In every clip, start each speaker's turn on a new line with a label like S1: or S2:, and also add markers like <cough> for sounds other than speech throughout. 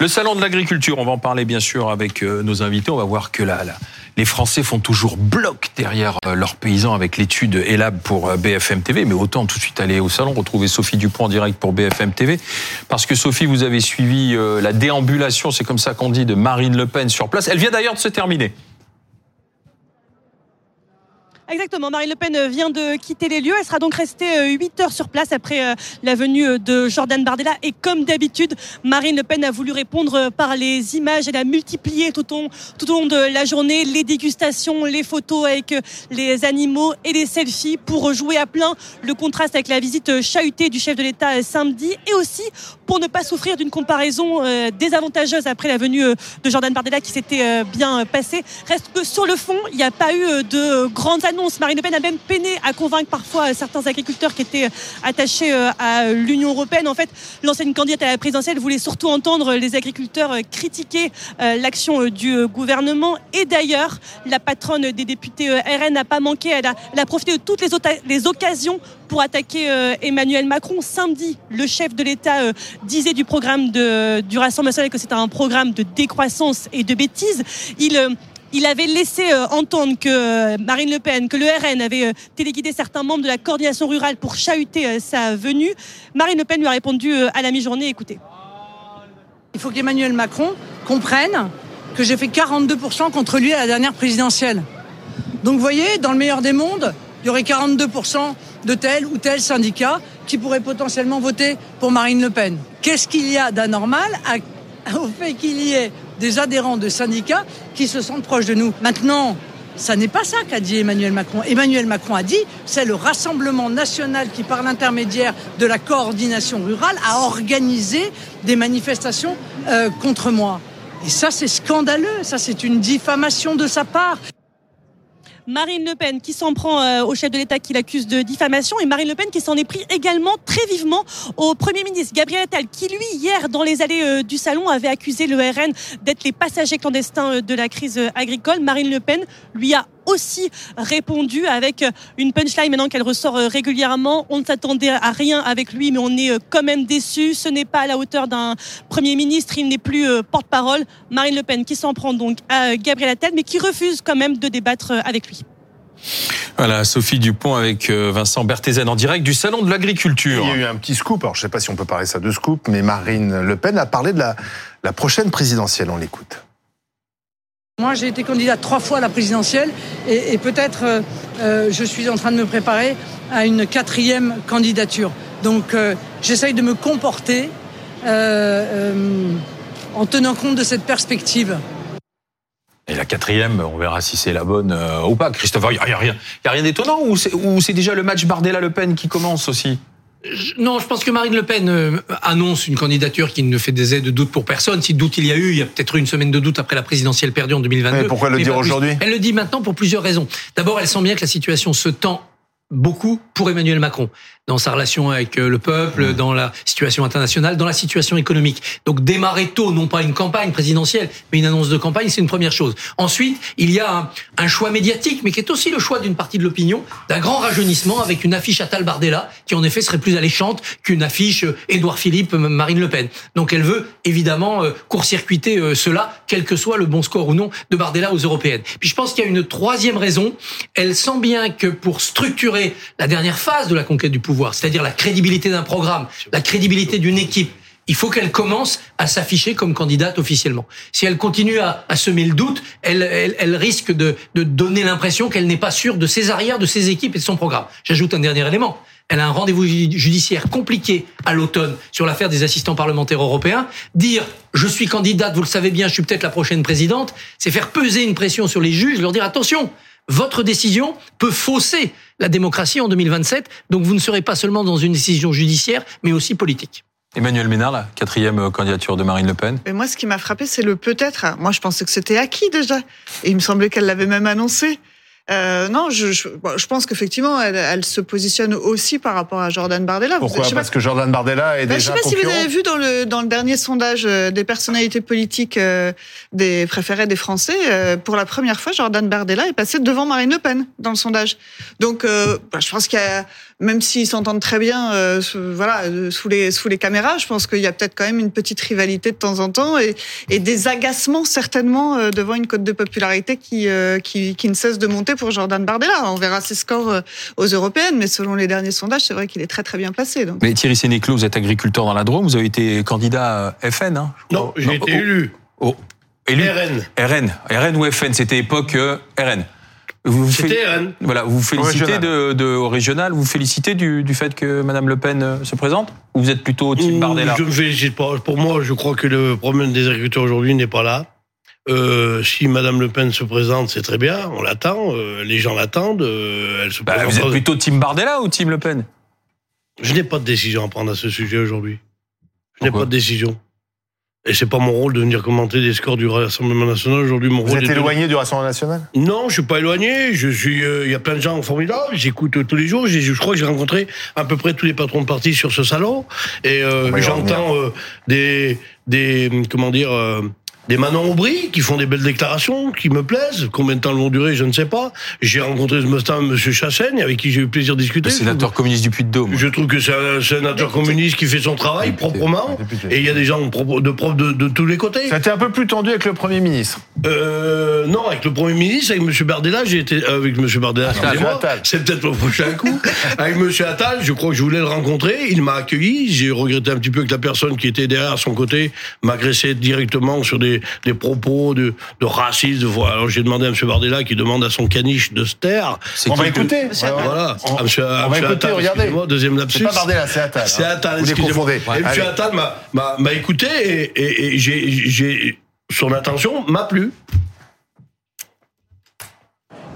S1: Le salon de l'agriculture, on va en parler bien sûr avec euh, nos invités. On va voir que là, les Français font toujours bloc derrière euh, leurs paysans avec l'étude ELAB pour euh, BFM TV. Mais autant tout de suite aller au salon, retrouver Sophie Dupont en direct pour BFM TV. Parce que Sophie, vous avez suivi la déambulation, c'est comme ça qu'on dit, de Marine Le Pen sur place. Elle vient d'ailleurs de se terminer.
S2: Exactement, Marine Le Pen vient de quitter les lieux. Elle sera donc restée 8 euh, heures sur place après euh, la venue euh, de Jordan Bardella. Et comme d'habitude, Marine Le Pen a voulu répondre par les images. Elle a multiplié tout au, tout au long de la journée les dégustations, les photos avec les animaux et les selfies pour jouer à plein le contraste avec la visite chahutée du chef de l'État samedi et aussi pour ne pas souffrir d'une comparaison désavantageuse après la venue de Jordan Bardella qui s'était bien passée. Reste que sur le fond, il n'y a pas eu de grandes Marine Le Pen a même peiné à convaincre parfois certains agriculteurs qui étaient attachés euh, à l'Union européenne. En fait, l'ancienne candidate à la présidentielle voulait surtout entendre les agriculteurs euh, critiquer euh, l'action du gouvernement. Et d'ailleurs, la patronne des députés RN n'a pas manqué. Elle a, profité de toutes les, occasions pour attaquer Emmanuel Macron. Samedi, le chef de l'État disait du programme du Rassemblement national que c'était un programme de décroissance et de bêtises. Il il avait laissé euh, entendre que euh, Marine Le Pen, que le RN avait euh, téléguidé certains membres de la coordination rurale pour chahuter sa venue. Marine Le Pen lui a répondu à la mi-journée, écoutez.
S3: Il faut qu'Emmanuel Macron comprenne que j'ai fait 42% contre lui à la dernière présidentielle. Donc vous voyez, dans le meilleur des mondes, il y aurait 42% de tel ou tel syndicat qui pourrait potentiellement voter pour Marine Le Pen. Qu'est-ce qu'il y a d'anormal <laughs> au fait qu'il y ait des adhérents de syndicats qui se sentent proches de nous. Maintenant, ça n'est pas ça qu'a dit Emmanuel Macron. Emmanuel Macron a dit c'est le Rassemblement national qui, par l'intermédiaire de la coordination rurale, a organisé des manifestations euh, contre moi. Et ça, c'est scandaleux. Ça, c'est une diffamation de sa part.
S2: Marine Le Pen qui s'en prend euh, au chef de l'État qui l'accuse de diffamation et Marine Le Pen qui s'en est pris également très vivement au Premier ministre Gabriel Attal qui lui hier dans les allées euh, du salon avait accusé le RN d'être les passagers clandestins euh, de la crise agricole. Marine Le Pen lui a aussi répondu avec une punchline maintenant qu'elle ressort régulièrement. On ne s'attendait à rien avec lui, mais on est quand même déçu. Ce n'est pas à la hauteur d'un Premier ministre. Il n'est plus porte-parole. Marine Le Pen qui s'en prend donc à Gabriel Attal, mais qui refuse quand même de débattre avec lui.
S1: Voilà, Sophie Dupont avec euh, Vincent Berthézen en direct du Salon de l'Agriculture.
S4: Il y a eu un petit scoop, alors je ne sais pas si on peut parler ça de scoop, mais Marine Le Pen a parlé de la, la prochaine présidentielle, on l'écoute.
S3: Moi, j'ai été candidate trois fois à la présidentielle et, peut-être euh, euh, je suis en train de me préparer à une quatrième candidature. Donc, j'essaye de me comporter en tenant compte de cette perspective.
S1: Et la quatrième, on verra si c'est la bonne euh, ou pas. Christopher, il n'y a, a rien d'étonnant ou c'est déjà le match Bardella-Le Pen qui commence aussi?
S5: Non, je pense que Marine Le Pen euh, annonce une candidature qui ne fait des aides de doute pour personne. Si doute il y a eu, il y a peut-être eu une semaine de doute après la présidentielle perdue en 2022. Mais
S4: pourquoi le dire aujourd'hui?
S5: Elle le dit maintenant pour plusieurs raisons. D'abord, elle sent bien que la situation se tend beaucoup pour Emmanuel Macron dans sa relation avec euh, le peuple, dans la situation internationale, dans la situation économique. Donc démarrer tôt, non pas une campagne présidentielle, mais une annonce de campagne, c'est une première chose. Ensuite, il y a un, choix médiatique, mais qui est aussi le choix d'une partie de l'opinion, d'un grand rajeunissement avec une affiche à Tal Bardella, qui en effet serait plus alléchante qu'une affiche euh, Édouard Philippe, Marine Le Pen. Donc elle veut évidemment euh, court-circuiter cela, quel que soit le bon score ou non de Bardella aux européennes. Puis je pense qu'il y a une troisième raison. Elle sent bien que pour structurer la dernière phase de la conquête du pouvoir, c'est-à-dire la crédibilité d'un programme, la crédibilité d'une équipe. Il faut qu'elle commence à s'afficher comme candidate officiellement. Si elle continue à, semer le doute, elle, risque de, donner l'impression qu'elle n'est pas sûre de ses arrières, de ses équipes et de son programme. J'ajoute un dernier élément. Elle a un rendez-vous judiciaire compliqué à l'automne sur l'affaire des assistants parlementaires européens. Dire je suis candidate, vous le savez bien, je suis peut-être la prochaine présidente, c'est faire peser une pression sur les juges, leur dire attention, votre décision peut fausser la démocratie en 2027. Donc vous ne serez pas seulement dans une décision judiciaire, mais aussi politique.
S1: Emmanuel Ménard, la quatrième euh, candidature de Marine Le Pen.
S6: Mais moi, ce qui m'a frappé, c'est le peut-être. Moi, je pensais que c'était acquis déjà. Et il me semblait qu'elle l'avait même annoncé. Euh, non, je, je, je pense qu'effectivement, elle, elle, se positionne aussi par rapport à Jordan Bardella.
S4: Pourquoi Parce que Jordan Bardella est déjà
S6: Je ne sais pas si vous avez vu dans le, dans le dernier sondage euh, des personnalités politiques euh, des préférés des Français, euh, pour la première fois, Jordan Bardella est passé devant Marine Le Pen dans le sondage. Donc, bah, je pense qu'il y a même s'ils s'entendent très bien, euh, sous- voilà, euh, sous les sous les caméras, je pense qu'il y a peut-être quand même une petite rivalité de temps en temps et, et des agacements certainement euh, devant une cote de popularité qui, euh, qui qui ne cesse de monter pour Jordan Bardella. On verra ses scores euh, aux européennes, mais selon les derniers sondages, c'est vrai qu'il est très très bien placé. Donc.
S1: Mais Thierry Sénéclot, vous êtes agriculteur dans la Drôme, vous avez été candidat FN, hein
S7: Non, j'ai été
S1: oh,
S7: élu.
S1: oh, élu.
S7: RN.
S1: RN. RN ou FN, c'était époque euh, RN. Vous vous
S7: C'était
S1: féli-
S7: RN.
S1: Voilà, vous vous félicitez
S4: régional.
S1: de, de, au régional, vous vous félicitez du, du fait que Madame Le Pen euh, se présente? Ou vous êtes plutôt Team Bardella?
S7: Je me félicite pas. Pour moi, je crois que le problème des agriculteurs aujourd'hui n'est pas là. Euh, si Madame Le Pen se présente, c'est très bien, on l'attend, euh, les gens l'attendent, euh, elle se
S1: Bah,
S7: présente.
S1: Vous êtes plutôt Team Bardella ou Team Le Pen?
S7: Je n'ai pas de décision à prendre à ce sujet aujourd'hui. Je n'ai pas de décision. Et c'est pas mon rôle de venir commenter des scores du Rassemblement National aujourd'hui. Mon
S4: Vous
S7: rôle
S4: êtes
S7: de-
S4: éloigné du Rassemblement national?
S7: Non, je suis pas éloigné. Je suis. euh, Il y a plein de gens formidables. J'écoute euh, tous les jours. Je crois que j'ai rencontré à peu près tous les patrons de parti sur ce salon. Et euh, j'entends euh, des des comment dire. Des Manon Aubry qui font des belles déclarations qui me plaisent. Combien de temps elles vont durer, je ne sais pas. J'ai rencontré ce matin M. Chassaigne, avec qui j'ai eu le plaisir de discuter.
S1: Le sénateur communiste du Puy-de-Dôme.
S7: Je trouve que c'est un sénateur communiste qui fait son travail
S1: Député.
S7: proprement.
S4: Député.
S7: Et il y a des gens de de profs de, de tous les côtés.
S4: Ça a été un peu plus tendu avec le Premier ministre.
S7: Euh, non, avec le Premier ministre, avec M. Bardella, j'ai été euh, avec M. Bardella, excusez-moi,
S4: Attal.
S7: c'est peut-être le prochain coup. <laughs> avec M. Attal, je crois que je voulais le rencontrer, il m'a accueilli, j'ai regretté un petit peu que la personne qui était derrière son côté m'agressait directement sur des, des propos de, de racisme. Alors j'ai demandé à M. Bardella qui demande à son caniche de se taire.
S1: C'est
S4: On va écouter.
S6: Monsieur
S4: Ouais, ouais.
S7: Voilà.
S4: On-
S7: À monsieur- à
S4: on va
S7: monsieur
S4: écouter,
S7: Attal,
S4: regardez.
S7: Deuxième lapsus.
S4: C'est pas Bardella, c'est Attal.
S7: C'est
S4: hein.
S7: Attal,
S4: Vous les confondez.
S7: Et M. Attal m'a- écouté et, et- j'ai son attention m'a plu.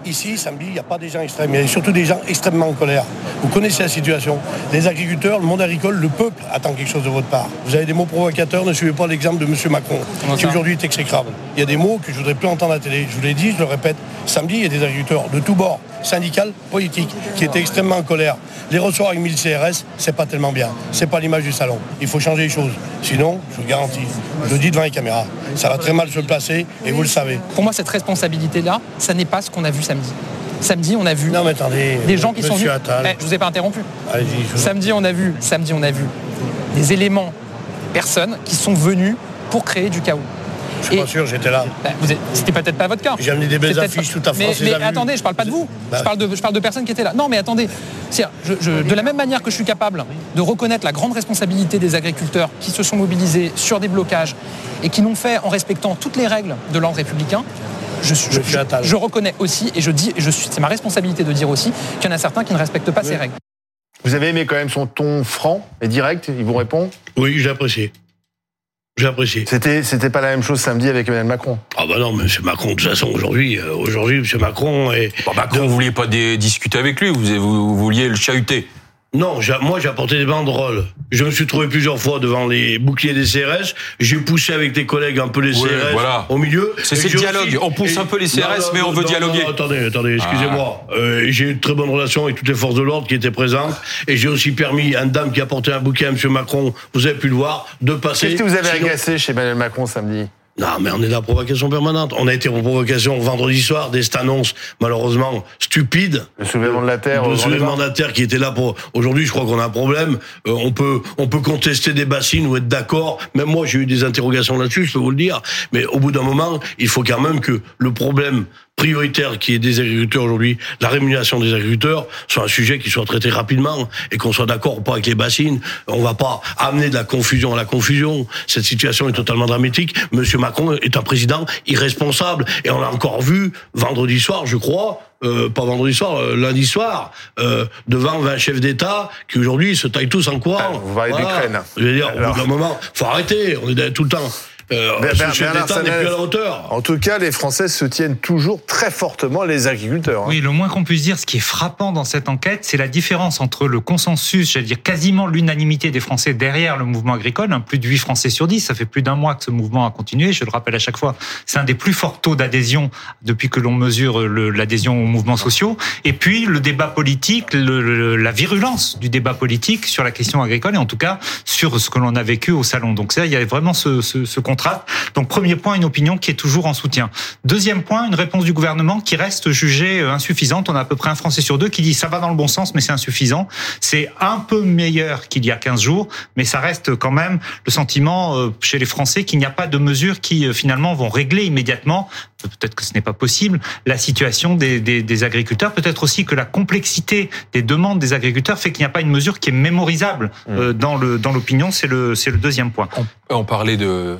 S7: Ici, samedi, il n'y a pas des gens extrêmes, il y a surtout des gens extrêmement en colère. Vous connaissez la situation. Les agriculteurs, le monde agricole, le peuple attend quelque chose de votre part. Vous avez des mots provocateurs, ne suivez pas l'exemple de M. Macron, qui aujourd'hui est exécrable. Il y a des mots que je voudrais plus entendre à la télé. Je vous l'ai dit, je le répète, samedi, il y a des agriculteurs de tous bords, syndicales, politiques, qui étaient extrêmement en colère. Les recevoir avec 1000 CRS, c'est pas tellement bien. C'est pas l'image du salon. Il faut changer les choses. Sinon, je vous garantis, je le dis devant les caméras, ça va très mal se placer et vous le savez.
S8: Pour moi, cette responsabilité-là, ça n'est pas ce qu'on a vu samedi. Samedi, on a vu
S7: Non, mais attendez.
S8: des gens qui sont venus. Eh, je vous ai pas interrompu. Samedi, on a vu. Samedi, on a vu des éléments, personnes qui sont venus pour créer du chaos.
S7: Je suis
S8: Et-
S7: pas sûr, j'étais là.
S8: Vous êtes- C'était peut-être pas votre cas.
S7: J'ai amené des belles affiches,
S8: pas-
S7: toute la
S8: Mais,
S7: France
S8: mais attendez, je parle pas de vous.
S7: Bah.
S8: Je parle de, je parle de personnes qui étaient là. Non, mais attendez. C'est-à-dire, je- je- de la même manière que je suis capable de reconnaître la grande responsabilité des agriculteurs qui se sont mobilisés sur des blocages et qui l'ont fait en respectant toutes les règles de l'ordre républicain, je, suis- je-
S7: Monsieur
S8: je-
S7: Attal.
S8: je reconnais aussi et je dis, et je suis, c'est ma responsabilité de dire aussi qu'il y en a certains qui ne respectent pas ces règles.
S4: Vous avez aimé quand même son ton franc et direct, il vous répond?
S7: Oui, j'ai apprécié. J'ai apprécié.
S4: C'était c'était pas la même chose samedi avec Emmanuel Macron?
S7: Ah bah non, mais M. Macron, de toute façon, aujourd'hui, euh, aujourd'hui, M. Macron est...
S1: Bon, Macron, vous vouliez pas discuter avec lui, vous, vous, vous vouliez le chahuter.
S7: Non, j'ai- moi j'ai apporté des banderoles. Je me suis trouvé plusieurs fois devant les boucliers des CRS. J'ai poussé avec tes collègues un peu les
S1: Ouais,
S7: CRS
S1: voilà.
S7: au milieu.
S1: C'est- le dialogue.
S7: aussi-
S1: On pousse un peu les CRS, mais on veut dialoguer.
S7: non, attendez, attendez, excusez-moi. Euh, j'ai eu de très bonnes relations avec toutes les forces de l'ordre qui étaient présentes. Et j'ai aussi permis à une dame qui a porté un bouquet à M. Macron, vous avez pu le voir, de passer.
S4: Qu'est-ce que vous avez
S7: Sinon-
S4: agacé chez Emmanuel Macron samedi?
S7: Non, mais on est dans la provocation permanente. On a été en provocation vendredi soir, des annonces malheureusement stupides.
S4: Le soulèvement de la terre
S7: Le
S4: grand
S7: soulèvement de la terre qui était là pour aujourd'hui, je crois qu'on a un problème. Euh, on peut on peut contester des bassines ou être d'accord. Même moi, j'ai eu des interrogations là-dessus, je peux vous le dire. Mais au bout d'un moment, il faut quand même que le problème prioritaire qui est des agriculteurs aujourd'hui, la rémunération des agriculteurs, soit un sujet qui soit traité rapidement et qu'on soit d'accord ou pas avec les bassines. On va pas amener de la confusion à la confusion. Cette situation est totalement dramatique. Monsieur Macron est un président irresponsable et on l'a encore vu vendredi soir, je crois, euh, pas vendredi soir, euh, lundi soir, euh, devant 20 chefs d'État qui aujourd'hui se taillent tous en courant.
S4: Ah, vous parlez d'Ukraine.
S7: Je veux dire,
S4: Alors.
S7: au bout d'un moment, faut arrêter. On est tout le temps. Euh, n'est plus à la hauteur.
S4: En tout cas, les Français se tiennent toujours très fortement les agriculteurs. hein.
S9: Oui, le moins qu'on puisse dire, ce qui est frappant dans cette enquête, c'est la différence entre le consensus, j'allais dire quasiment l'unanimité des Français derrière le mouvement agricole, hein, plus de 8 Français sur 10, ça fait plus d'un mois que ce mouvement a continué, je le rappelle à chaque fois, c'est un des plus forts taux d'adhésion depuis que l'on mesure l'adhésion aux mouvements sociaux, et puis le débat politique, le- le- la virulence du débat politique sur la question agricole, et en tout cas sur ce que l'on a vécu au salon. Donc ça, il y a vraiment ce, ce, ce contraste Donc premier point, une opinion qui est toujours en soutien. Deuxième point, une réponse du gouvernement qui reste jugée euh, insuffisante. On a à peu près un Français sur deux qui dit ça va dans le bon sens, mais c'est insuffisant. C'est un peu meilleur qu'il y a 15 jours, mais ça reste quand même le sentiment euh, chez les Français qu'il n'y a pas de mesures qui euh, finalement vont régler immédiatement peut-être que ce n'est pas possible, la situation des, des, des agriculteurs, peut-être aussi que la complexité des demandes des agriculteurs fait qu'il n'y a pas une mesure qui est mémorisable euh, dans le dans l'opinion. C'est le c'est le deuxième point.
S1: On, on parlait de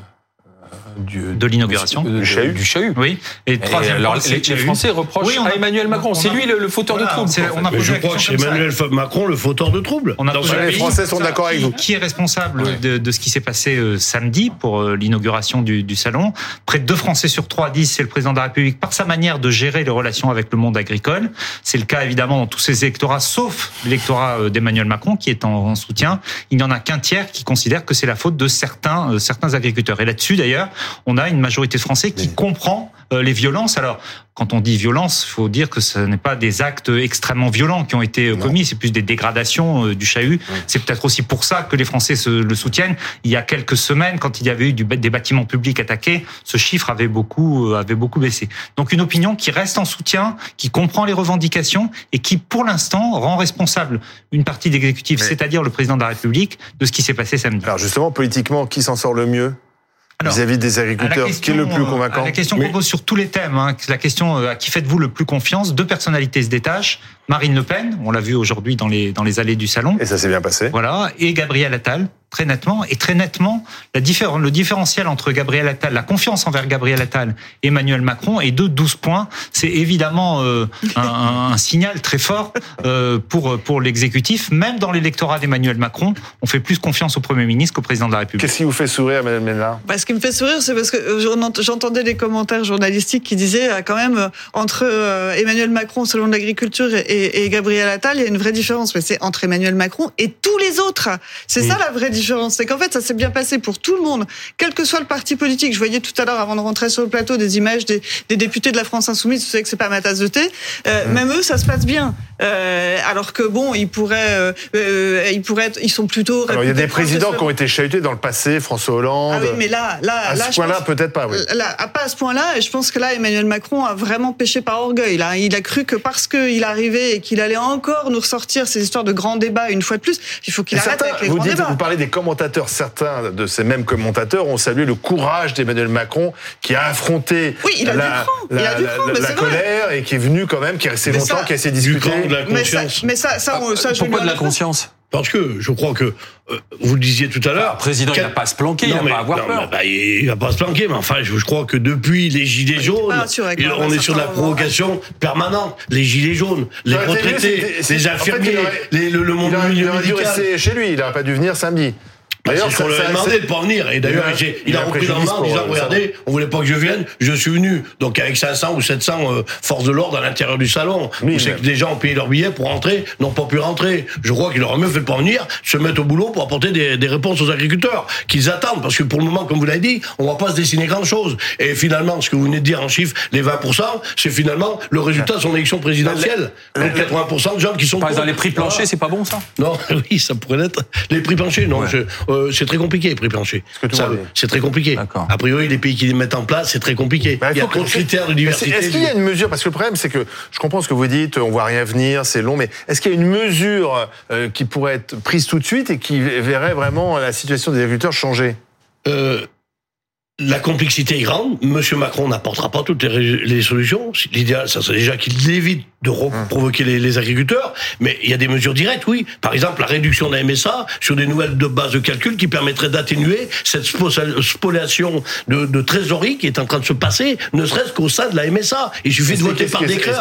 S1: du,
S9: De l'inauguration.
S1: du,
S4: Du chahut.
S1: Du chahut.
S9: Oui. Et,
S1: Et
S9: troisième
S1: alors, les,
S9: le
S1: les. Français reprochent
S9: Oui, on a-
S1: à Emmanuel Macron.
S9: on
S1: C'est
S9: a-
S1: lui le, le fauteur
S9: Voilà,
S1: de troubles.
S9: c'est-
S1: en fait.
S9: on a
S7: Mais
S9: posé
S7: je crois que c'est
S9: comme ça.
S7: Emmanuel Macron le fauteur de troubles.
S9: On a
S7: Dans
S4: les. Français sont d'accord avec vous.
S9: Qui est responsable
S1: Ouais.
S9: de, de ce qui s'est passé euh, samedi pour euh, l'inauguration du, du salon? Près de deux Français sur trois disent c'est le président de la République par sa manière de gérer les relations avec le monde agricole. C'est le cas évidemment dans tous ces électorats, sauf l'électorat euh, d'Emmanuel Macron qui est en, en soutien. Il n'y en a qu'un tiers qui considère que c'est la faute de certains euh, certains agriculteurs. Et là-dessus d'ailleurs, on a une majorité de Français qui comprend euh, les violences. Alors quand on dit violence, il faut dire que ce n'est pas des actes extrêmement violents qui ont été euh, commis, c'est plus des dégradations euh, du chahut. C'est peut-être aussi pour ça que les Français se, le soutiennent. Il y a quelques semaines, quand il y avait eu du, des bâtiments publics attaqués, ce chiffre avait beaucoup, avait beaucoup baissé. Donc une opinion qui reste en soutien, qui comprend les revendications et qui, pour l'instant, rend responsable une partie de l'exécutif,
S4: Mais-
S9: c'est-à-dire le président de la République, de ce qui s'est passé samedi.
S4: Alors justement, politiquement, qui s'en sort le mieux? Vis-à-vis des agriculteurs Qui est le plus
S9: euh,
S4: convaincant
S9: La question qu'on pose sur tous les thèmes, hein, la question euh, à qui faites-vous le plus confiance? Deux personnalités se détachent. Marine Le Pen, on l'a vu aujourd'hui dans les dans les allées du salon.
S4: Et ça s'est bien passé.
S9: Voilà, et Gabriel Attal, très nettement, et très nettement, la différen- le différentiel entre Gabriel Attal, la confiance envers Gabriel Attal et Emmanuel Macron est de 12 points. C'est évidemment euh, un, un- un signal très fort euh, pour pour l'exécutif. Même dans l'électorat d'Emmanuel Macron, on fait plus confiance au Premier ministre qu'au président de la République.
S4: Qu'est-ce qui vous fait sourire, Madame Ménard?
S6: Bah, ce qui me fait sourire, c'est parce que euh, j'en- j'entendais des commentaires journalistiques qui disaient quand même entre euh, Emmanuel Macron, selon l'agriculture, et, et Gabriel Attal, il y a une vraie différence. Mais c'est entre Emmanuel Macron et tous les autres. C'est ça la vraie différence. C'est qu'en fait, ça s'est bien passé pour tout le monde, quel que soit le parti politique. Je voyais tout à l'heure, avant de rentrer sur le plateau, des images des, des députés de la France Insoumise. Vous savez que c'est pas ma tasse de thé. Euh, Même eux, ça se passe bien. Euh, alors que bon, ils pourraient, euh, euh, ils pourraient, être- ils sont plutôt.
S4: Alors, il y a des présidents qui ont été chahutés dans le passé, François Hollande.
S6: Ah oui, mais là, là,
S4: à
S6: là,
S4: ce point-là, peut-être pas, oui.
S6: Là, à pas à ce point-là, et je pense que là, Emmanuel Macron a vraiment péché par orgueil. Là, il a cru que parce qu'il arrivait et qu'il allait encore nous ressortir ces histoires de grands débats une fois de plus, il faut qu'il arrête
S4: certains,
S6: avec les
S4: vous,
S6: grands
S4: dites,
S6: débats.
S4: vous parlez des commentateurs, certains de ces mêmes commentateurs ont salué le courage d'Emmanuel Macron qui a affronté
S6: Oui, il a du
S4: la,
S6: il a
S4: la-
S6: du
S4: la-
S6: cran,
S4: la-
S6: mais
S4: la
S6: c'est vrai.
S4: colère et qui est venu quand même, qui est resté longtemps,
S6: ça-
S4: qui a essayé de discuter.
S7: Camp de la
S6: Mais ça, mais ça, ça, je
S1: Pourquoi de la conscience
S7: Parce que je crois que, euh, vous le disiez tout à l'heure.
S1: Le président, il n'a pas à se planquer, il
S7: Non,
S1: n'a
S7: mais-
S1: pas à avoir
S7: non,
S1: peur.
S7: bah, il va pas se planquer, mais enfin, je, je crois que depuis les Gilets jaunes, il-
S6: même,
S7: on
S6: à
S7: est sur de la provocation permanente. Les Gilets jaunes, les retraités, les
S4: c'est- en fait,
S7: infirmiers,
S4: il aurait-
S7: les- le, le monde
S4: Il aurait, il aurait dû rester chez lui, il n'aurait pas dû venir samedi.
S7: Bah,
S4: ça-
S7: qu'on lui a
S4: ça-
S7: demandé de pas venir. Et d'ailleurs,
S4: Il a-
S7: j'ai-
S4: il
S7: il
S4: a
S7: repris la main en disant,
S4: euh,
S7: regardez, on voulait pas que je vienne, je suis venu. Donc avec 500 ou 700 euh, forces de l'ordre à l'intérieur du salon,
S4: Oui,
S7: où c'est que des gens ont payé leur billet pour rentrer, n'ont pas pu rentrer. Je crois qu'il aurait mieux fait de pas venir, se mettre au boulot pour apporter des, des réponses aux agriculteurs qu'ils attendent. Parce que pour le moment, comme vous l'avez dit, on va pas se dessiner grand chose. Et finalement, ce que vous venez de dire en chiffres, les 20%, c'est finalement le résultat de son élection présidentielle. Donc 80% de gens qui sont
S1: Par exemple, les prix planchers, c'est pas bon ça?
S7: Non, <laughs> oui, ça pourrait l'être. Les prix planchers, non,
S1: Ouais.
S7: je- euh, c'est très compliqué, les prix planchers. C'est très compliqué. A priori, les pays qui les mettent en place, c'est très compliqué.
S4: Bah,
S7: il y a trop de critères de diversité.
S4: Est-ce qu'il y a une mesure Parce que le problème, c'est que je comprends ce que vous dites, on voit rien venir, c'est long, mais est-ce qu'il y a une mesure euh, qui pourrait être prise tout de suite et qui verrait vraiment la situation des agriculteurs changer?
S7: Euh, la complexité est grande. Monsieur Macron n'apportera pas toutes les, solutions. L'idéal, ça serait déjà qu'il évite de
S4: Hum.
S7: provoquer les, les agriculteurs. Mais il y a des mesures directes, oui. Par exemple, la réduction de la MSA sur des nouvelles de bases de calcul qui permettraient d'atténuer cette spo- spoliation de, de trésorerie qui est en train de se passer, ne serait-ce qu'au sein de la MSA. Il suffit de voter par décret.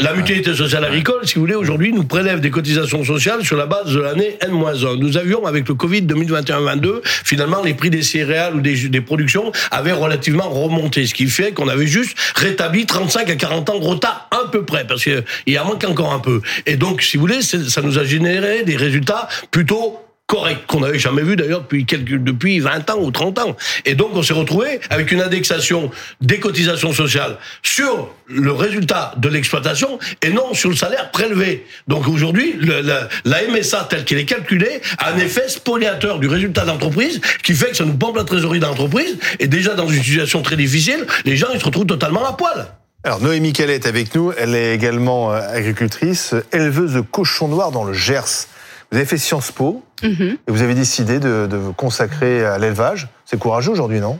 S1: La
S7: mutualité sociale agricole, si vous voulez, aujourd'hui, nous prélève des cotisations sociales sur la base de l'année N-1. Nous avions, avec le Covid 2021-22, finalement, les prix des céréales ou des, des productions avaient relativement remonté, ce qui fait qu'on avait juste rétabli 35 à 40 ans de retard, à peu près, parce qu'il en manque encore un peu. Et donc, si vous voulez, ça nous a généré des résultats plutôt correct qu'on n'avait jamais vu d'ailleurs depuis depuis 20 ans ou 30 ans. Et donc on s'est retrouvé avec une indexation des cotisations sociales sur le résultat de l'exploitation et non sur le salaire prélevé. Donc aujourd'hui, la MSA telle qu'elle est calculée a un effet spoliateur du résultat d'entreprise qui fait que ça nous pompe la trésorerie d'entreprise et déjà dans une situation très difficile, les gens ils se retrouvent totalement à poil.
S4: Alors Noémie Calais est avec nous, elle est également euh, agricultrice, éleveuse de cochons noirs dans le Gers. Vous avez fait Sciences Po
S10: Mhm.
S4: et vous avez décidé de, de vous consacrer à l'élevage. C'est courageux aujourd'hui, non?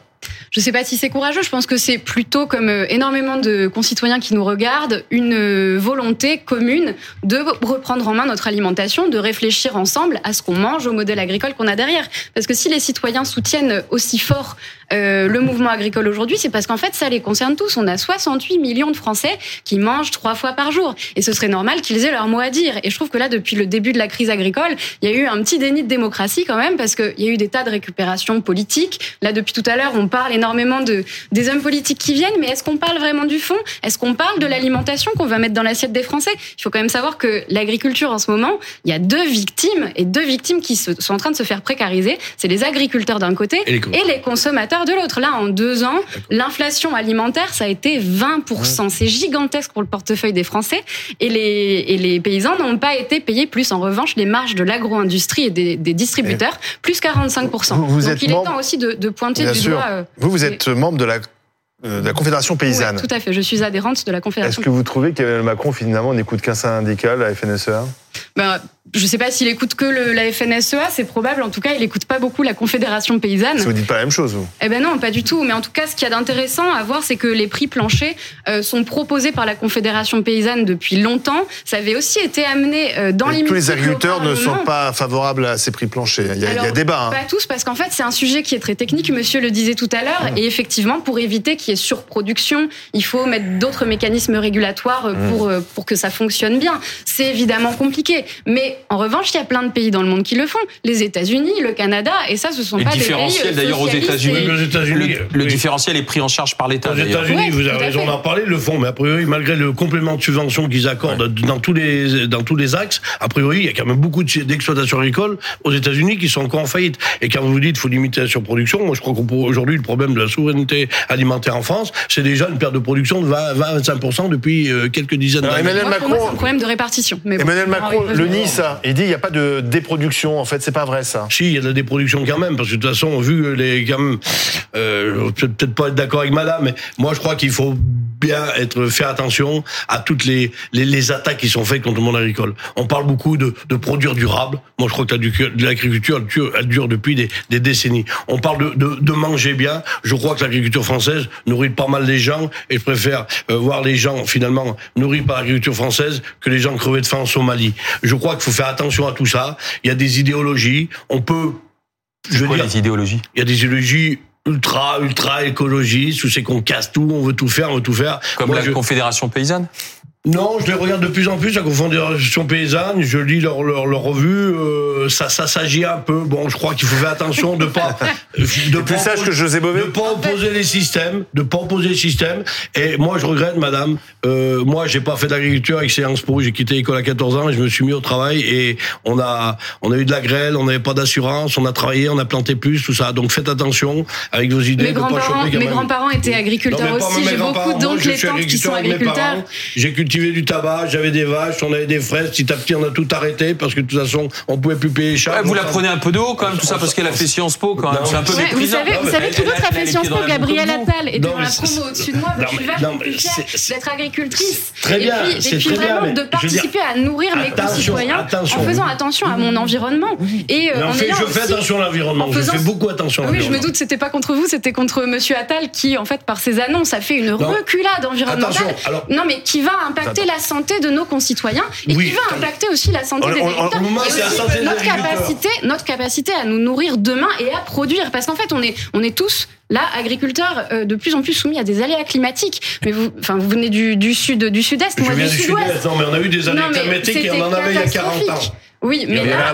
S10: Je sais pas si c'est courageux. Je pense que c'est plutôt comme euh, énormément de concitoyens qui nous regardent, une euh, volonté commune de reprendre en main notre alimentation, de réfléchir ensemble à ce qu'on mange, au modèle agricole qu'on a derrière. Parce que si les citoyens soutiennent aussi fort euh, le mouvement agricole aujourd'hui, c'est parce qu'en fait, ça les concerne tous. On a 68 millions de Français qui mangent trois fois par jour. Et ce serait normal qu'ils aient leur mot à dire. Et je trouve que là, depuis le début de la crise agricole, il y a eu un petit déni de démocratie quand même, parce qu'il y a eu des tas de récupérations politiques. Là, depuis tout à l'heure, on parle énormément de, des hommes politiques qui viennent, mais est-ce qu'on parle vraiment du fond? Est-ce qu'on parle de l'alimentation qu'on va mettre dans l'assiette des Français? Il faut quand même savoir que l'agriculture, en ce moment, il y a deux victimes, et deux victimes qui se- sont en train de se faire précariser. C'est les agriculteurs d'un côté
S7: Et les co-
S10: et les consommateurs de l'autre. Là, en deux ans, l'inflation alimentaire, ça a été 20%. C'est gigantesque pour le portefeuille des Français. Et les, et les paysans n'ont pas été payés plus. En revanche, les marges de l'agro-industrie et des, des distributeurs, plus 45%.
S4: Vous- vous
S10: Donc
S4: êtes
S10: il est temps aussi de, de pointer du
S4: sûr.
S10: doigt.
S4: Vous, vous êtes membre de la, euh, de la Confédération paysanne.
S10: Ouais, tout à fait. Je suis adhérente de la
S4: Est-ce
S10: Confédération.
S4: que vous trouvez qu'Emmanuel Macron, finalement, n'écoute qu'un syndicat, la FNSEA
S10: Ben, je sais pas s'il écoute que le, la FNSEA, c'est probable. En tout cas, il écoute pas beaucoup la Confédération paysanne.
S4: Si vous dites pas la même chose, vous?
S10: Eh ben non, pas du tout. Mais en tout cas, ce qu'il y a d'intéressant à voir, c'est que les prix planchers euh, sont proposés par la Confédération paysanne depuis longtemps. Ça avait aussi été amené euh, dans les
S4: Tous les agriculteurs ne sont pas favorables à ces prix planchers. Il y a, il y a
S10: Alors,
S4: débat. hein.
S10: Pas tous, parce qu'en fait, c'est un sujet qui est très technique. Monsieur le disait tout à l'heure. Et effectivement, pour éviter qu'il y ait surproduction, il faut mettre d'autres mécanismes régulatoires euh, pour, euh, pour que ça fonctionne bien. C'est évidemment compliqué. Mais en revanche, il y a plein de pays dans le monde qui le font. Les États-Unis, le Canada, et ça, ce sont
S1: Et
S10: pas
S1: le
S10: des pays.
S1: différentiel
S10: euh,
S1: d'ailleurs aux États-Unis,
S10: et-
S1: le, le
S7: oui.
S1: différentiel est pris en charge par l'État
S7: Aux. États-Unis,
S10: Ouais,
S7: vous avez raison d'en parler, le font, mais a priori, malgré le complément de subvention qu'ils accordent dans tous les dans tous les axes, a priori, il y a quand même beaucoup de- d'exploitations agricoles aux États-Unis qui sont encore en faillite. Et quand vous dites qu'il faut limiter la surproduction, moi je crois qu'aujourd'hui le problème de la souveraineté alimentaire en France, c'est déjà une perte de production de 20-25% depuis euh, quelques dizaines
S4: Alors,
S7: d'années.
S4: Emmanuel
S10: moi, c'est un
S4: Macron,
S10: problème de répartition. Mais bon,
S4: Emmanuel Macron le ça. Il dit il n'y a pas de déproduction. En fait, c'est pas vrai, ça.
S7: Si, il y a de la déproduction quand même, parce que de toute façon, vu les, quand même, euh, je vais peut-être peut-être pas être d'accord avec Madame, mais moi je crois qu'il faut bien être faire attention à toutes les, les, les attaques qui sont faites contre le monde agricole. On parle beaucoup de, de produire durable. Moi, je crois que la- l'agriculture, elle dure, elle dure depuis des, des décennies. On parle de, de, de manger bien. Je crois que l'agriculture française nourrit pas mal les gens, et je préfère euh, voir les gens finalement nourris par l'agriculture française que les gens crever de faim en Somalie. Je crois qu'il faut faire attention à tout ça. Il y a des idéologies. On peut je veux
S1: Quoi
S7: dire,
S1: les idéologies?
S7: Il y a des idéologies ultra, ultra écologistes, où c'est qu'on casse tout, on veut tout faire, on veut tout faire.
S1: Comme
S7: Moi,
S1: la
S7: je-
S1: Confédération paysanne
S7: Non, je les regarde de plus en plus, la Confédération paysanne, je lis leur, leur, leur revue, euh, ça, ça s'agit un peu. Bon, je crois qu'il faut faire attention de pas, <laughs> de
S4: Plus sage que José Bové.
S7: de pas opposer les systèmes, de pas opposer les systèmes. Et moi, je regrette, madame, euh, moi, j'ai pas fait d'agriculture avec Sciences Po, j'ai quitté l'école à 14 ans et je me suis mis au travail et on a, on a eu de la grêle, on n'avait pas d'assurance, on a travaillé, on a planté plus, tout ça. Donc faites attention avec vos idées.
S10: Mes
S7: pas
S10: grands-parents, grands-parents étaient agriculteurs
S7: Non, pas
S10: aussi. J'ai beaucoup d'oncles et tantes qui sont agriculteurs.
S7: J'ai cultivé du tabac, j'avais des vaches, on avait des fraises. Petit à petit, on a tout arrêté parce que de toute façon, on pouvait plus payer les charges.
S1: Ouais, Vous la prenez un peu de haut quand même, tout ça, parce qu'elle a fait Sciences Po quand même. C'est un peu
S10: Ouais, vous savez, vous savez qui d'autre a fait Sciences Po
S1: vous.
S10: Attal
S7: Non,
S10: dans la promo au-dessus de moi. Je suis
S7: mais-
S10: vachement plus fière d'être agricultrice.
S7: Très
S10: et
S7: bien,
S10: et puis vraiment de participer à nourrir mes concitoyens en faisant attention à mon environnement. Et euh, en
S7: je fais attention à l'environnement.
S10: en
S7: Je fais beaucoup attention à
S10: Oui, je me
S7: l'environnement.
S10: doute, c'était pas contre vous, c'était contre Monsieur Attal qui, en fait, par ses annonces, a fait une reculade environnementale. Non, mais qui va impacter la santé de nos concitoyens et
S7: Oui,
S10: qui va impacter aussi la santé
S4: On-
S10: des
S4: on- on-
S10: agriculteurs. et aussi
S7: santé
S10: notre capacité, notre capacité à nous nourrir demain et à produire. Parce qu'en fait, on est, on est tous là, agriculteurs, euh, de plus en plus soumis à des aléas climatiques. Mais vous, enfin, vous venez du, du sud, du sud-est,
S7: Je
S10: moi du sud-ouest.
S7: mais on a eu des
S10: mais
S7: climatiques et on en avait il y a 40 ans.
S10: Oui, mais là,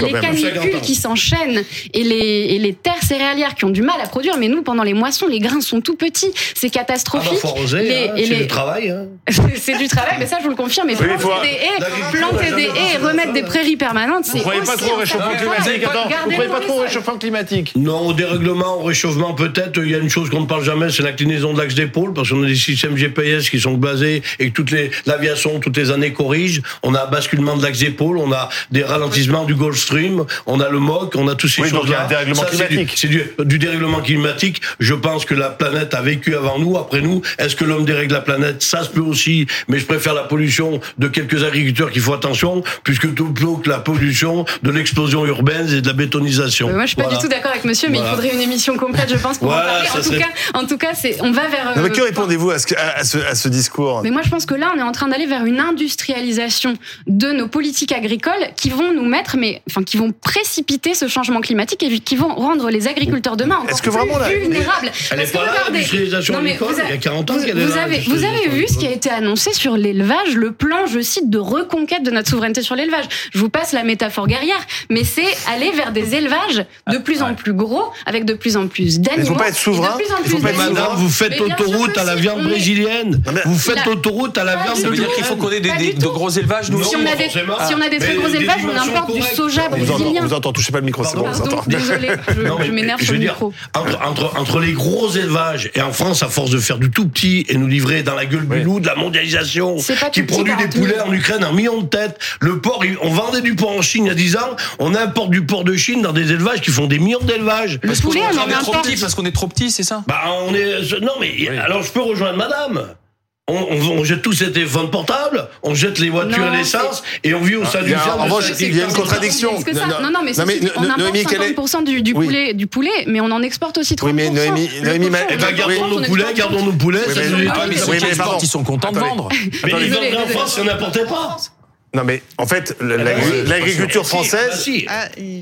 S10: les
S4: même.
S10: canicules qui s'enchaînent et les, et les terres céréalières qui ont du mal à produire, mais nous, pendant les moissons, les grains sont tout petits. C'est
S7: Ah bah,
S10: catastrophique.
S7: faut arroser,
S10: Les-
S7: hein,
S10: et
S7: c'est
S10: les-
S7: du travail. Hein. <laughs>
S10: c'est du travail, mais ça, je vous le confirme. Mais
S4: Oui,
S10: planter
S4: faut-
S10: des haies, planter des haies et remettre des prairies permanentes, c'est
S4: Vous croyez pas trop au réchauffement climatique Attends, vous croyez pas trop au réchauffement climatique
S7: Non, au dérèglement, au réchauffement, peut-être, il y a une chose qu'on ne parle jamais, c'est l'inclinaison de l'axe d'épaule, parce qu'on a des systèmes GPS qui sont basés et que toutes les, l'aviation, toutes les années corrige. On a un basculement de l'axe d'épaule, on a des ralentissements du Gulf Stream, on a le MOC, on a tous ces
S4: Oui,
S7: choses-là.
S4: un dérèglement
S7: Ça, c'est du-
S4: climatique.
S7: C'est du, du dérèglement climatique. Je pense que la planète a vécu avant nous, après nous. Est-ce que l'homme dérègle la planète? Ça se peut aussi, mais je préfère la pollution de quelques agriculteurs qui font attention, puisque tout plutôt que la pollution de l'explosion urbaine et de la bétonisation.
S10: Euh, Moi, je suis pas
S7: Voilà.
S10: du tout d'accord avec monsieur, mais
S7: Voilà.
S10: il faudrait une émission complète, je pense, pour
S7: Voilà,
S10: en parler. En tout,
S7: serait-
S10: cas, en tout cas, c'est, on va vers.
S4: Non, mais
S10: euh,
S4: que répondez-vous à ce, à, à ce, à ce discours?
S10: Mais moi, je pense que là, on est en train d'aller vers une industrialisation de nos politiques agricoles qui vont nous mettre, mais enfin, qui vont précipiter ce changement climatique et qui vont rendre les agriculteurs demain encore
S4: Est-ce que
S10: plus
S4: vraiment, là,
S10: vulnérables.
S7: Elle
S10: Parce que
S7: pas là,
S10: regardez-
S7: l'industrialisation
S10: Non, mais vous avez-
S7: Il y a 40 ans
S10: vous-
S7: qu'elle est
S10: vous
S7: là,
S10: avez, vous avez vu ce qui a été annoncé sur l'élevage, le plan, je cite, de reconquête de notre souveraineté sur l'élevage. Je vous passe la métaphore guerrière, mais c'est aller vers des élevages de plus en plus gros, avec de plus en plus d'animaux.
S4: faut pas être souverain.
S10: de plus en
S4: Il faut
S10: plus
S4: pas être
S10: d'animaux.
S7: Madame, vous faites l'autoroute
S10: que
S7: à la viande brésilienne. Vous faites l'autoroute à la viande
S1: Ça veut dire qu'il faut qu'on ait des, gros élevages, nous
S10: Si on, a des,
S7: forcément.
S10: si on a des très gros
S7: des
S10: on importe du soja brésilien.
S4: on vous entend, touchez pas le micro, c'est bon, on vous
S10: Pardon,
S4: entend.
S10: désolé, je, <laughs> m'énerve
S7: je
S10: sur
S7: veux
S10: le
S7: dire,
S10: micro.
S7: entre, les gros élevages et en France, à force de faire du tout petit et nous livrer dans la gueule du loup de la mondialisation, qui produit des
S10: 40 000.
S7: poulets en Ukraine en millions de têtes, le porc, on vendait du porc en Chine il y a 10 ans, on importe du porc de Chine dans des élevages qui font des millions d'élevages.
S10: Le poulet, on en
S1: est trop
S10: importe.
S1: petit parce qu'on est trop petit, c'est ça?
S7: Bah, on est. Non, mais alors je peux rejoindre madame. On, on- on jette tous ces téléphones portables, on jette les voitures
S10: Non,
S7: et l'essence, et on vit au sein
S4: il
S7: du ferme
S4: en revanche, il y a une contradiction.
S10: Que ça-
S4: Non,
S10: non, non, mais,
S4: non, mais
S10: on importe
S4: Noémie, quelle est-
S10: 50% du, du
S4: Oui.
S10: poulet, du poulet, mais on en exporte aussi 30%.
S4: Oui, mais Noémie- Noémie,
S7: Eh ben, gardons nos
S10: 30%,
S7: poulets,
S10: on
S7: gardons nos poulets,
S4: Oui,
S7: ça
S4: mais-
S7: nous
S10: Ah,
S7: évite
S10: mais
S4: mais
S1: ils sont contents de vendre.
S7: Mais ils en. France si on n'importait pas.
S4: Non, mais en fait, l'agriculture française.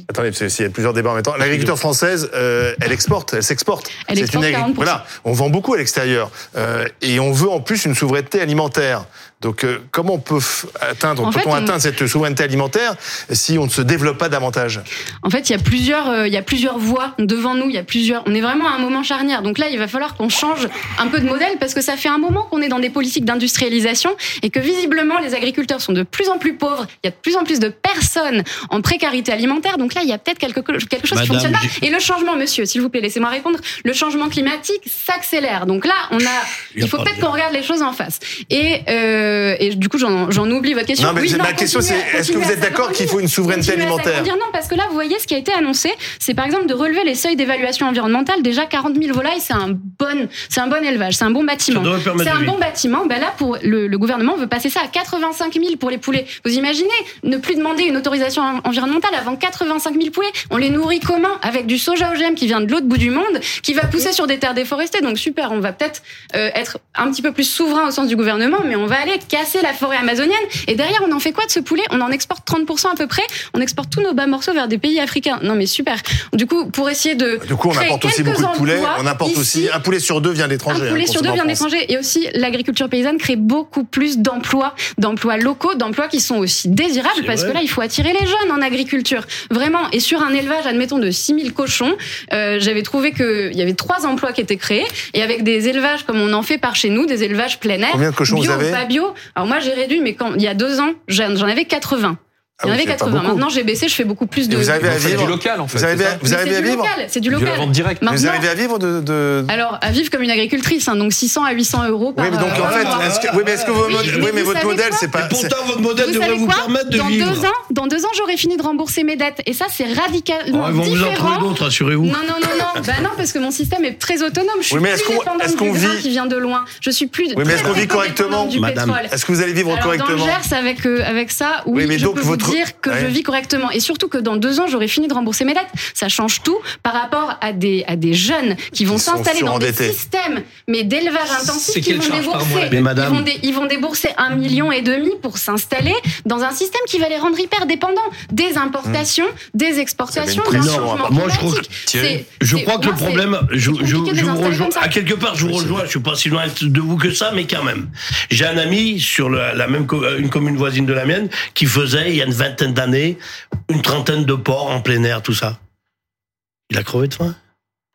S4: Attendez, parce qu'il y a plusieurs débats en même temps. L'agriculture française, euh, elle exporte, elle s'exporte.
S10: Elle
S4: C'est
S10: exporte
S4: agri-
S10: 40%.
S4: Voilà, on vend beaucoup à l'extérieur euh, et on veut en plus une souveraineté alimentaire. Donc, euh, comment on peut atteindre,
S10: En
S4: peut-on
S10: fait, on-
S4: atteindre cette souveraineté alimentaire si on ne se développe pas davantage?
S10: En fait, il y a plusieurs, euh, il y a plusieurs voies devant nous. Il y a plusieurs. On est vraiment à un moment charnière. Donc là, il va falloir qu'on change un peu de modèle parce que ça fait un moment qu'on est dans des politiques d'industrialisation et que visiblement les agriculteurs sont de plus en plus pauvres. Il y a de plus en plus de personnes en précarité alimentaire. Donc là, il y a peut-être quelque, quelque chose qui
S7: Madame,
S10: fonctionne pas. Et le changement, monsieur, s'il vous plaît, laissez-moi répondre. Le changement climatique s'accélère. Donc là, on a,
S7: Il
S10: faut peut-être qu'on regarde les choses en face. Et, euh, et du coup, j'en oublie votre question.
S4: Non, mais
S10: Oui,
S4: ma question, c'est est-ce que vous êtes d'accord qu'il faut une souveraineté alimentaire.
S10: Non, parce que là, vous voyez, ce qui a été annoncé, c'est par exemple de relever les seuils d'évaluation environnementale. Déjà, 40 000 volailles, c'est un bon, c'est un bon élevage, c'est un bon bâtiment. C'est un bon bâtiment. Ben là, pour le, le gouvernement veut passer ça à 85 000 pour les poulets. Vous imaginez ne plus demander une autorisation en- environnementale avant 85 000 poulets On les nourrit comment? Avec du soja OGM qui vient de l'autre bout du monde, qui va pousser sur des terres déforestées. Donc super, on va peut-être euh, être un petit peu plus souverain au sens du gouvernement, mais on va aller casser la forêt amazonienne. Et derrière, on en fait quoi de ce poulet? On en exporte 30% à peu près. On exporte tous nos bas morceaux vers des pays africains. Non mais super. Du coup, pour essayer de
S4: Du coup, on importe aussi beaucoup de poulets. On importe
S10: ici,
S4: aussi un poulet sur deux vient d'étranger.
S10: un poulet
S4: hein,
S10: sur deux vient
S4: en France.
S10: d'étranger et aussi l'agriculture paysanne crée beaucoup plus d'emplois, d'emplois locaux, d'emplois qui sont aussi désirables parce
S7: vrai.
S10: que là il faut attirer les jeunes en agriculture. Vraiment et sur un élevage admettons de 6000 cochons, euh, j'avais trouvé que il y avait trois emplois qui étaient créés et avec des élevages comme on en fait par chez nous, des élevages plein air.
S4: Combien de cochons
S10: bio
S4: vous avez?
S10: pas bio. Alors moi j'ai réduit mais quand il y a deux ans j'en j'en avais 80. Il y en
S4: Ah
S10: avait
S4: c'est pas
S10: 80.
S4: beaucoup.
S10: Maintenant j'ai baissé, je fais beaucoup plus
S4: Et
S10: de.
S4: vous arrivez à vivre
S1: du local, en fait.
S4: Vous arrivez
S1: c'est
S4: à, vous arrivez
S10: du
S4: vivre
S10: local, c'est du local.
S1: directe.
S4: Vous arrivez à vivre de, de-
S10: Alors, à vivre comme une agricultrice, hein, donc 600 à 800 euros par
S4: Oui, mais donc
S10: euh,
S4: en fait, est-ce que, oui, mais est-ce que vos
S10: Oui,
S4: mod-
S10: mais
S4: oui, mais
S10: vous
S4: votre modèle, c'est pas.
S7: Et pourtant, votre modèle
S10: Vous
S7: devrait vous permettre de
S10: dans
S7: vivre.
S10: deux ans, dans deux ans, j'aurai fini de rembourser mes dettes. Et ça, c'est radicalement
S7: Oh, ils vont vous en trouver
S10: différent.
S7: d'autres, assurez-vous.
S10: Non, non, non, non. bah non, parce que mon système est très autonome. Je suis plus
S4: qu'on-
S10: dépendante du grain qui vient de loin. Je suis plus.
S4: Oui, mais est-ce qu'on vit correctement
S10: du
S7: Madame.
S4: Est-ce que vous allez vivre
S10: Alors,
S4: correctement
S10: dans le Gers, avec, euh, avec ça, oui,
S4: Oui, mais donc votre-
S10: dire que
S4: Ouais.
S10: je vis correctement. Et surtout que dans deux ans, j'aurai fini de rembourser mes dettes. Ça change tout par rapport à des, à des jeunes qui vont s'installer dans des systèmes, mais d'élevage intensif, qui vont débourser.
S7: Mais madame-
S10: Ils, vont dé- ils vont débourser un million et demi pour s'installer dans un système qui va les rendre hyper dépendants des importations, des exportations, d'un changement
S7: moi, je crois que- Je crois que le
S10: moi,
S7: problème, je, vous rejoins, à quelque part, je vous rejoins, je suis pas si loin de vous que ça, mais quand même. J'ai un ami sur la même, co- une commune voisine de la mienne qui faisait, il y a une vingtaine d'années, une trentaine de porcs en plein air, tout ça. Il a crevé de faim?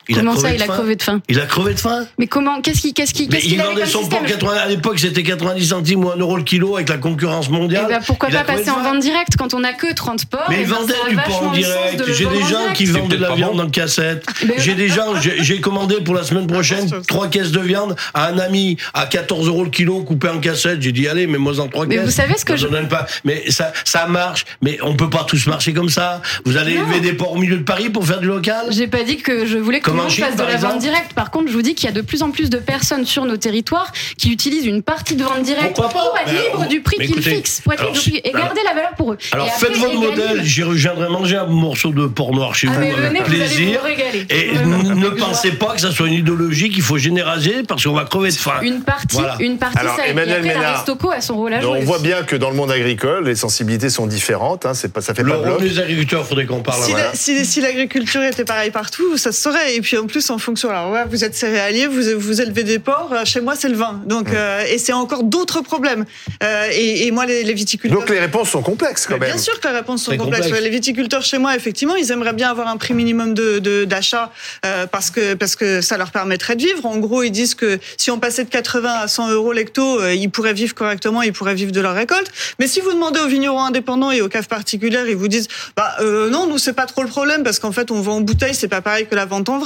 S7: Il
S10: Comment ça, il a crevé de faim
S7: Il a crevé de faim.
S10: Mais comment Qu'est-ce qui, qu'est-ce qui,
S7: Mais
S10: qu'est-ce
S7: il
S10: qu'il
S7: vendait son porc
S10: système
S7: 80, à l'époque c'était 90 centimes ou 1 euro le kilo avec la concurrence mondiale.
S10: Eh ben, pourquoi
S7: Il a
S10: pas passer en vente directe quand on n'a que 30 porcs
S7: Mais ils
S10: ben, a
S7: du porc en direct. <laughs> J'ai des
S10: en
S7: gens qui vendent de la viande en cassette.
S10: Mais-
S7: J'ai des gens, j'ai commandé pour la semaine prochaine trois caisses de viande à un ami à 14 euros le kilo coupé en cassette. J'ai dit allez, mets-moi en trois
S10: Mais
S7: caisses.
S10: vous savez ce que je-
S7: donne pas. Mais ça, ça marche. Mais on peut pas tous marcher comme ça. Vous allez élever des porcs au milieu de Paris pour faire du local?
S10: J'ai pas dit que je voulais que
S7: Comme
S10: tout le
S7: en
S10: monde
S7: Chine,
S10: fasse de
S7: par
S10: la vente directe. Par contre, je vous dis qu'il y a de plus en plus de personnes sur nos territoires qui utilisent une partie de vente directe pour être
S7: Mais
S10: libre du prix qu'ils fixent, pour être
S7: alors,
S10: libre du prix et
S7: alors-
S10: garder la valeur pour eux.
S7: Alors faites votre modèle, j'y reviendrai manger un morceau de porc noir chez
S10: Ah,
S7: vous
S10: mais venez,
S7: avec
S10: vous allez
S7: plaisir. Et ne pensez pas que ça soit une idéologie qu'il faut généraliser parce qu'on va crever de faim.
S10: Une partie,
S7: Voilà.
S10: une partie,
S4: Alors,
S10: ça.
S4: Emmanuel Ménard.
S10: Restoco a son rôle à jouer.
S4: On voit bien que dans le monde agricole, les sensibilités sont différentes. Hein, c'est pas, ça fait
S7: Le
S4: pas bloc.
S7: rôle des agriculteurs, faudrait qu'on parle.
S6: Si l'agriculture était pareille partout, ça se saurait. Et puis en plus, en fonction, alors ouais, vous êtes céréalier, vous, vous élevez des porcs. euh, Chez moi, c'est le vin. Donc, euh, et c'est encore d'autres problèmes. Euh, et, et moi, les, les viticulteurs.
S4: Donc les réponses sont complexes quand même.
S6: Bien sûr que les réponses sont complexes.
S7: complexe.
S6: Les viticulteurs chez moi, effectivement, ils aimeraient bien avoir un prix minimum de de- d'achat euh, parce que parce que ça leur permettrait de vivre. En gros, ils disent que si on passait de 80 à 100 euros l'hecto, ils pourraient vivre correctement, ils pourraient vivre de leur récolte. Mais si vous demandez aux vignerons indépendants et aux caves particulières, ils vous disent bah euh, non, nous c'est pas trop le problème parce qu'en fait on vend en bouteille, c'est pas pareil que la vente en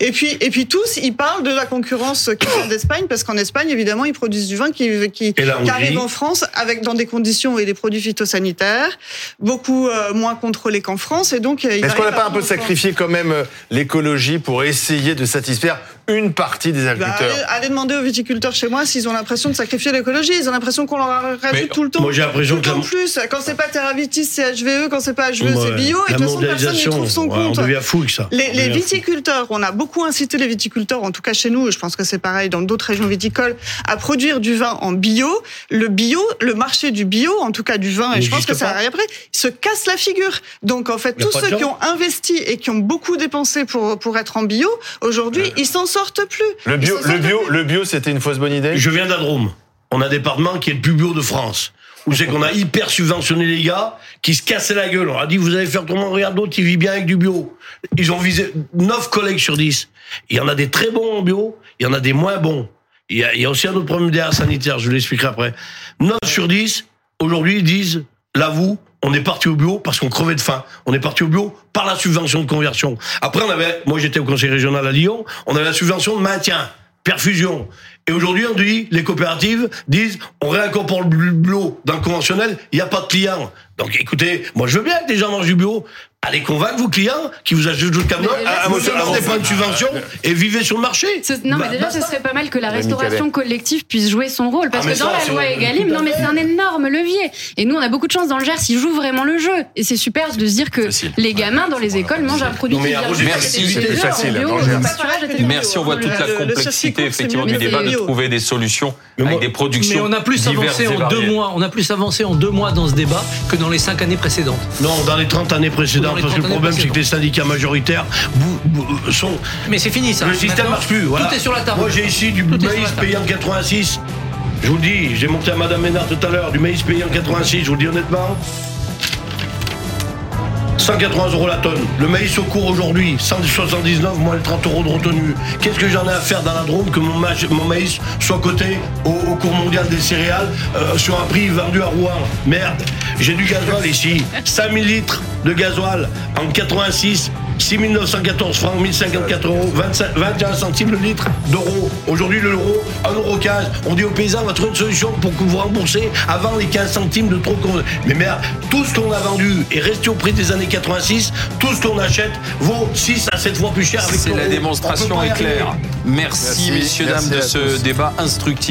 S6: Et puis et puis tous, ils parlent de la concurrence qui vient d'Espagne parce qu'en Espagne, évidemment, ils produisent du vin qui arrive en France avec dans des conditions et des produits phytosanitaires beaucoup euh, moins contrôlés qu'en France. Et donc euh,
S4: Est-ce qu'on n'a pas un peu sacrifié quand même euh, l'écologie pour essayer de satisfaire une partie des
S6: Bah,
S4: agriculteurs
S6: allez, allez demander aux viticulteurs chez moi s'ils ont l'impression de sacrifier l'écologie. Ils ont l'impression qu'on leur rajoute
S1: Mais
S6: tout le temps.
S7: moi, j'ai l'impression que la-
S6: plus. Quand c'est pas Terravitis, c'est HVE. Quand c'est pas HVE, c'est bio. Et de toute façon, personne n'y trouve son
S7: ouais, on
S6: compte.
S7: devient fou avec ça.
S6: Les,
S7: fou.
S6: viticulteurs, on a beaucoup incité les viticulteurs, en tout cas chez nous, je pense que c'est pareil dans d'autres régions viticoles, à produire du vin en bio. Le bio, le marché du bio, en tout cas du vin, et je pense que ça arrive après, se casse la figure. Donc en fait,
S7: a
S6: tous ceux qui ont investi et qui ont beaucoup dépensé pour, pour être en bio, aujourd'hui, ils s'en sortent plus.
S4: Le bio, le bio,
S6: plus.
S4: le bio, c'était une fausse bonne idée?
S7: Je viens de la Drôme. On a un département qui est le plus bio de France. Où c'est qu'on a hyper subventionné les gars qui se cassaient la gueule. On a dit, vous allez faire comment Regarde d'autres, ils vivent bien avec du bio. Ils ont visé 9 collègues sur 10. Il y en a des très bons en bio, il y en a des moins bons. Il y a, il y a aussi un autre problème derrière sanitaire, je vous l'expliquerai après. 9 sur 10, aujourd'hui, ils disent, l'avouent, on est parti au bio parce qu'on crevait de faim. On est parti au bio par la subvention de conversion. Après, on avait, moi j'étais au conseil régional à Lyon, on avait la subvention de maintien, perfusion. Et aujourd'hui, on dit, les coopératives disent, on réincorpore le bio dans le conventionnel, il n'y a pas de clients. Donc écoutez, moi je veux bien que des gens mangent du bio. Allez convaincre vos clients qui vous achètent du camion,
S10: déjà,
S7: demandez pas une subvention et vivez sur le marché.
S10: Ce- non,
S7: Bah,
S10: mais déjà,
S7: basta.
S10: ce serait pas mal que la restauration collective puisse jouer son rôle. Parce
S7: Ah,
S10: que dans la loi Egalim, non, mais c'est un énorme levier. Et nous, on a beaucoup de chance dans le Gers, ils jouent vraiment le jeu. Et c'est super de se dire que
S1: Facile.
S10: les gamins dans les écoles mangent un produit qui vient
S1: Merci, c'est plus
S4: facile,
S1: Merci, on voit toute la complexité effectivement du débat de trouver des solutions avec des productions.
S5: Mais on a plus avancé en deux mois. On a plus avancé en deux mois dans ce débat que dans les cinq années précédentes.
S7: Non, dans les 30 années précédentes, parce que
S5: 30
S7: le problème, c'est que les syndicats majoritaires sont.
S5: Mais c'est fini ça.
S7: Le système marche plus. Voilà.
S5: Tout est sur la table.
S7: Moi, j'ai ici du maïs payé en 86. Je vous le dis, j'ai monté à Madame Ménard tout à l'heure, du maïs payé en 86, je vous le dis honnêtement. 180 euros la tonne. Le maïs au cours aujourd'hui, 179 moins les 30 euros de retenue. Qu'est-ce que j'en ai à faire dans la Drôme que mon, ma- mon maïs soit coté au, au cours mondial des céréales euh, sur un prix vendu à Rouen? Merde, j'ai du gasoil ici. 5000 litres de gasoil en 86. 6914 francs, 1054 euros, 25 21 centimes le litre d'euros. Aujourd'hui, le euro, 1 euro 15. On dit aux paysans, on va trouver une solution pour que vous remboursez avant les 15 centimes de trop qu'on. Mais merde, tout ce qu'on a vendu est resté au prix des années 86. Tout ce qu'on achète vaut 6 à 7 fois plus cher avec
S1: C'est
S7: l'euro.
S1: la
S7: On
S1: démonstration est claire. Merci,
S4: Merci,
S1: messieurs,
S4: merci
S1: dames, de ce
S4: tous.
S1: débat instructif.